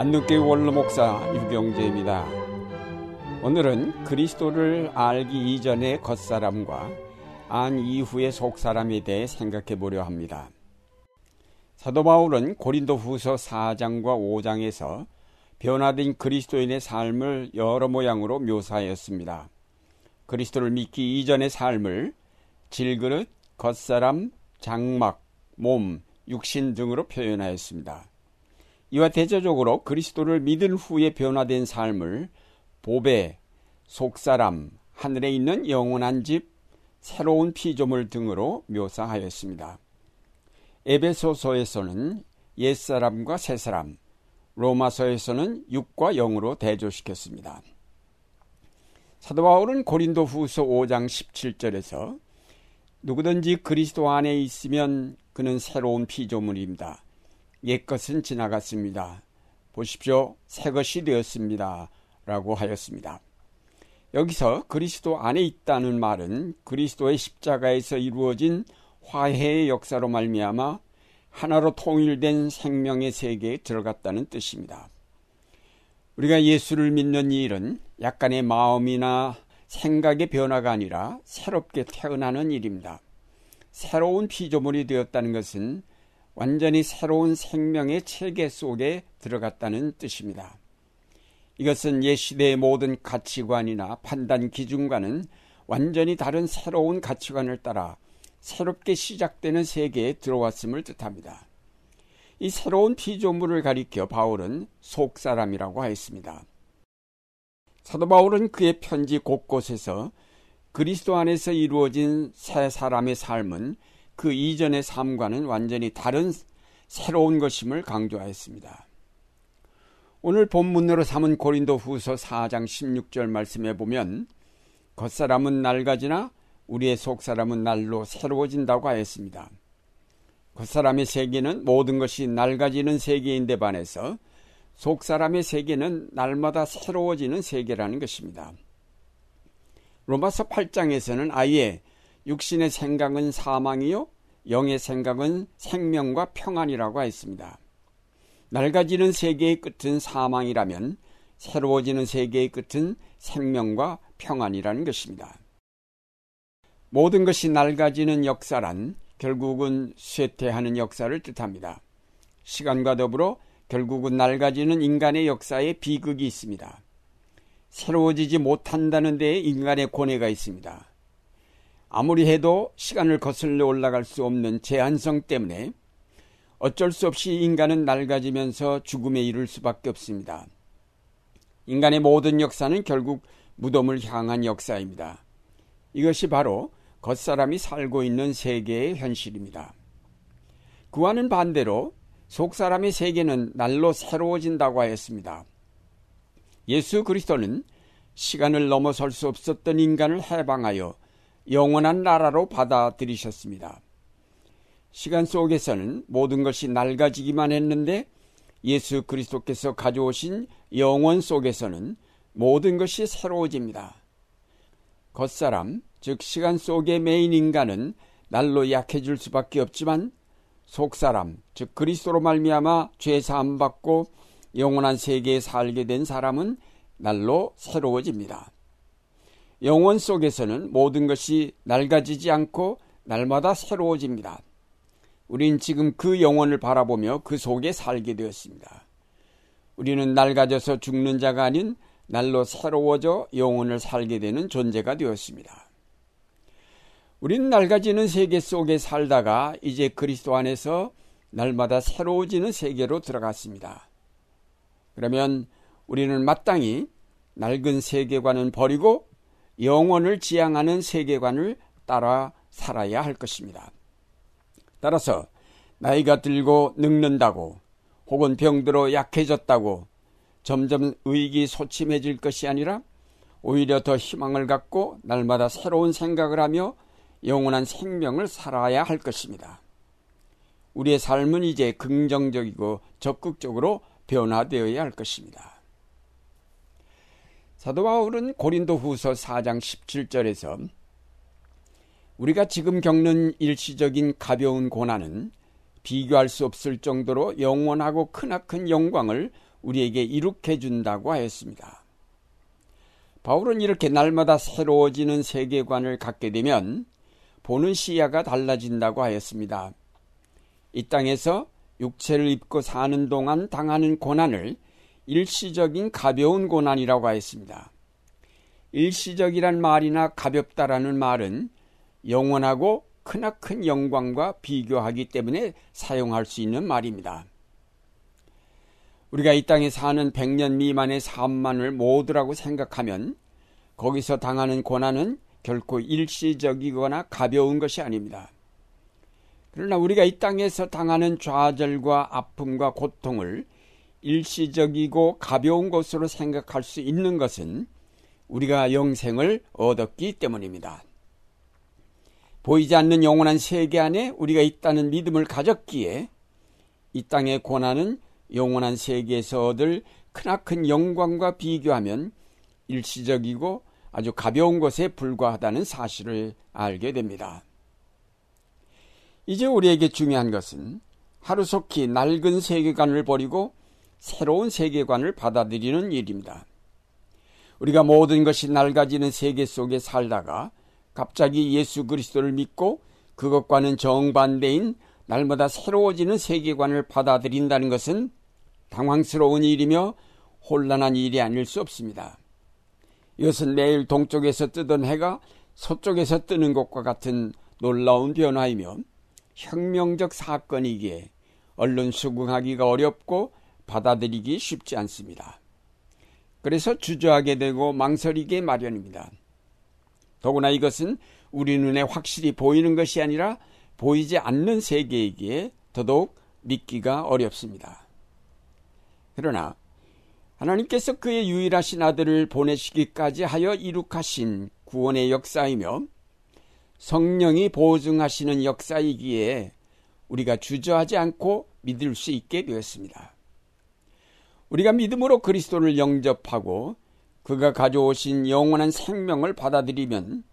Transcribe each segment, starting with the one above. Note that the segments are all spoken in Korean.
안누교회 원로 목사 유경재입니다. 오늘은 그리스도를 알기 이전의 겉사람과 안 이후의 속사람에 대해 생각해 보려 합니다. 사도 바울은 고린도 후서 4장과 5장에서 변화된 그리스도인의 삶을 여러 모양으로 묘사하였습니다. 그리스도를 믿기 이전의 삶을 질그릇, 겉사람, 장막, 몸, 육신 등으로 표현하였습니다. 이와 대조적으로 그리스도를 믿은 후에 변화된 삶을 보배, 속사람, 하늘에 있는 영원한 집, 새로운 피조물 등으로 묘사하였습니다. 에베소서에서는 옛사람과 새사람, 로마서에서는 육과 영으로 대조시켰습니다. 사도 바울은 고린도 후서 5장 17절에서 누구든지 그리스도 안에 있으면 그는 새로운 피조물입니다. 옛것은 지나갔습니다. 보십시오. 새 것이 되었습니다. 라고 하였습니다. 여기서 그리스도 안에 있다는 말은 그리스도의 십자가에서 이루어진 화해의 역사로 말미암아 하나로 통일된 생명의 세계에 들어갔다는 뜻입니다. 우리가 예수를 믿는 이 일은 약간의 마음이나 생각의 변화가 아니라 새롭게 태어나는 일입니다. 새로운 피조물이 되었다는 것은 완전히 새로운 생명의 체계 속에 들어갔다는 뜻입니다. 이것은 옛 시대의 모든 가치관이나 판단 기준과는 완전히 다른 새로운 가치관을 따라 새롭게 시작되는 세계에 들어왔음을 뜻합니다. 이 새로운 피조물을 가리켜 바울은 속사람이라고 하였습니다. 사도 바울은 그의 편지 곳곳에서 그리스도 안에서 이루어진 새 사람의 삶은 그 이전의 삶과는 완전히 다른 새로운 것임을 강조하였습니다. 오늘 본문으로 삼은 고린도 후서 4장 16절 말씀에 보면 겉사람은 낡아지나 우리의 속사람은 날로 새로워진다고 하였습니다. 겉사람의 세계는 모든 것이 낡아지는 세계인데 반해서 속사람의 세계는 날마다 새로워지는 세계라는 것입니다. 로마서 8장에서는 아예 육신의 생각은 사망이요 영의 생각은 생명과 평안이라고 했습니다. 낡아지는 세계의 끝은 사망이라면 새로워지는 세계의 끝은 생명과 평안이라는 것입니다. 모든 것이 낡아지는 역사란 결국은 쇠퇴하는 역사를 뜻합니다. 시간과 더불어 결국은 낡아지는 인간의 역사에 비극이 있습니다. 새로워지지 못한다는 데에 인간의 고뇌가 있습니다. 아무리 해도 시간을 거슬러 올라갈 수 없는 제한성 때문에 어쩔 수 없이 인간은 낡아지면서 죽음에 이를 수밖에 없습니다. 인간의 모든 역사는 결국 무덤을 향한 역사입니다. 이것이 바로 겉사람이 살고 있는 세계의 현실입니다. 그와는 반대로 속사람의 세계는 날로 새로워진다고 하였습니다. 예수 그리스도는 시간을 넘어설 수 없었던 인간을 해방하여 영원한 나라로 받아들이셨습니다. 시간 속에서는 모든 것이 낡아지기만 했는데 예수 그리스도께서 가져오신 영원 속에서는 모든 것이 새로워집니다. 겉사람, 즉 시간 속의 메인 인간은 날로 약해질 수밖에 없지만 속사람, 즉 그리스도로 말미암아 죄 사함 받고 영원한 세계에 살게 된 사람은 날로 새로워집니다. 영원 속에서는 모든 것이 낡아지지 않고 날마다 새로워집니다. 우린 지금 그 영혼을 바라보며 그 속에 살게 되었습니다. 우리는 낡아져서 죽는 자가 아닌 날로 새로워져 영혼을 살게 되는 존재가 되었습니다. 우리는 낡아지는 세계 속에 살다가 이제 그리스도 안에서 날마다 새로워지는 세계로 들어갔습니다. 그러면 우리는 마땅히 낡은 세계관은 버리고 영혼을 지향하는 세계관을 따라 살아야 할 것입니다. 따라서 나이가 들고 늙는다고 혹은 병들어 약해졌다고 점점 의기소침해질 것이 아니라 오히려 더 희망을 갖고 날마다 새로운 생각을 하며 영원한 생명을 살아야 할 것입니다. 우리의 삶은 이제 긍정적이고 적극적으로 변화되어야 할 것입니다. 사도 바울은 고린도 후서 4장 17절에서 우리가 지금 겪는 일시적인 가벼운 고난은 비교할 수 없을 정도로 영원하고 크나큰 영광을 우리에게 이룩해 준다고 하였습니다. 바울은 이렇게 날마다 새로워지는 세계관을 갖게 되면 보는 시야가 달라진다고 하였습니다. 이 땅에서 육체를 입고 사는 동안 당하는 고난을 일시적인 가벼운 고난이라고 하였습니다. 일시적이란 말이나 가볍다라는 말은 영원하고 크나큰 영광과 비교하기 때문에 사용할 수 있는 말입니다. 우리가 이 땅에 사는 100년 미만의 삶만을 모두라고 생각하면 거기서 당하는 고난은 결코 일시적이거나 가벼운 것이 아닙니다. 그러나 우리가 이 땅에서 당하는 좌절과 아픔과 고통을 일시적이고 가벼운 것으로 생각할 수 있는 것은 우리가 영생을 얻었기 때문입니다. 보이지 않는 영원한 세계 안에 우리가 있다는 믿음을 가졌기에 이 땅의 고난은 영원한 세계에서 얻을 크나큰 영광과 비교하면 일시적이고 아주 가벼운 것에 불과하다는 사실을 알게 됩니다. 이제 우리에게 중요한 것은 하루속히 낡은 세계관을 버리고 새로운 세계관을 받아들이는 일입니다. 우리가 모든 것이 낡아지는 세계 속에 살다가 갑자기 예수 그리스도를 믿고 그것과는 정반대인 날마다 새로워지는 세계관을 받아들인다는 것은 당황스러운 일이며 혼란한 일이 아닐 수 없습니다. 이것은 매일 동쪽에서 뜨던 해가 서쪽에서 뜨는 것과 같은 놀라운 변화이며 혁명적 사건이기에 얼른 수긍하기가 어렵고 받아들이기 쉽지 않습니다. 그래서 주저하게 되고 망설이게 마련입니다. 더구나 이것은 우리 눈에 확실히 보이는 것이 아니라 보이지 않는 세계이기에 더더욱 믿기가 어렵습니다. 그러나 하나님께서 그의 유일하신 아들을 보내시기까지 하여 이룩하신 구원의 역사이며 성령이 보증하시는 역사이기에 우리가 주저하지 않고 믿을 수 있게 되었습니다. 우리가 믿음으로 그리스도를 영접하고 그가 가져오신 영원한 생명을 받아들이면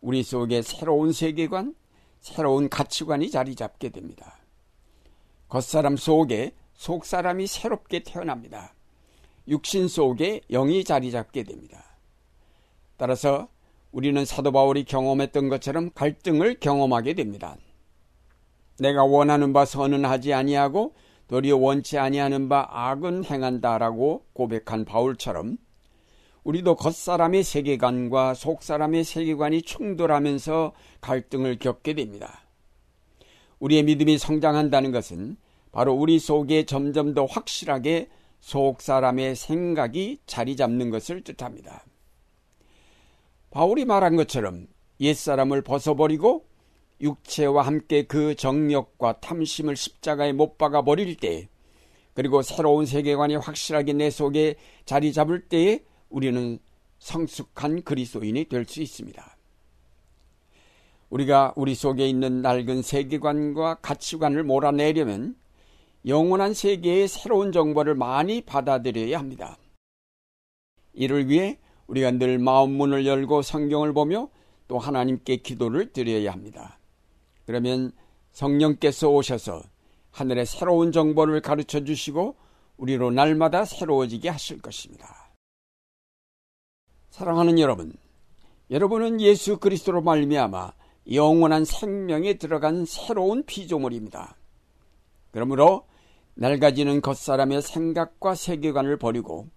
우리 속에 새로운 세계관, 새로운 가치관이 자리 잡게 됩니다. 겉사람 속에 속사람이 새롭게 태어납니다. 육신 속에 영이 자리 잡게 됩니다. 따라서 우리는 사도 바울이 경험했던 것처럼 갈등을 경험하게 됩니다. 내가 원하는 바 선은 하지 아니하고 도리어 원치 아니하는 바 악은 행한다라고 고백한 바울처럼 우리도 겉사람의 세계관과 속사람의 세계관이 충돌하면서 갈등을 겪게 됩니다. 우리의 믿음이 성장한다는 것은 바로 우리 속에 점점 더 확실하게 속 사람의 생각이 자리 잡는 것을 뜻합니다. 바울이 말한 것처럼 옛사람을 벗어버리고 육체와 함께 그 정력과 탐심을 십자가에 못 박아 버릴 때 그리고 새로운 세계관이 확실하게 내 속에 자리 잡을 때에 우리는 성숙한 그리스도인이 될 수 있습니다. 우리가 우리 속에 있는 낡은 세계관과 가치관을 몰아내려면 영원한 세계의 새로운 정보를 많이 받아들여야 합니다. 이를 위해 우리가 늘 마음 문을 열고 성경을 보며 또 하나님께 기도를 드려야 합니다. 그러면 성령께서 오셔서 하늘의 새로운 정보를 가르쳐 주시고 우리로 날마다 새로워지게 하실 것입니다. 사랑하는 여러분, 여러분은 예수 그리스도로 말미암아 영원한 생명에 들어간 새로운 피조물입니다. 그러므로 낡아지는 겉사람의 생각과 세계관을 버리고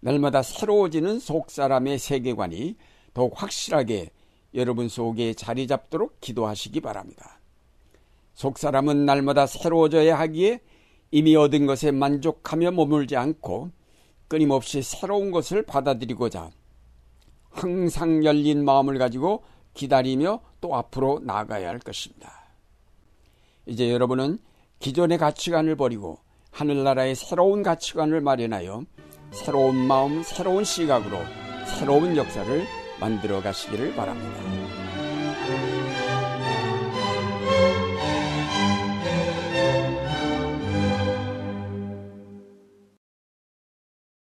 날마다 새로워지는 속사람의 세계관이 더욱 확실하게 여러분 속에 자리 잡도록 기도하시기 바랍니다. 속 사람은 날마다 새로워져야 하기에 이미 얻은 것에 만족하며 머물지 않고 끊임없이 새로운 것을 받아들이고자 항상 열린 마음을 가지고 기다리며 또 앞으로 나아가야 할 것입니다. 이제 여러분은 기존의 가치관을 버리고 하늘나라의 새로운 가치관을 마련하여 새로운 마음, 새로운 시각으로 새로운 역사를 만들어 가시기를 바랍니다.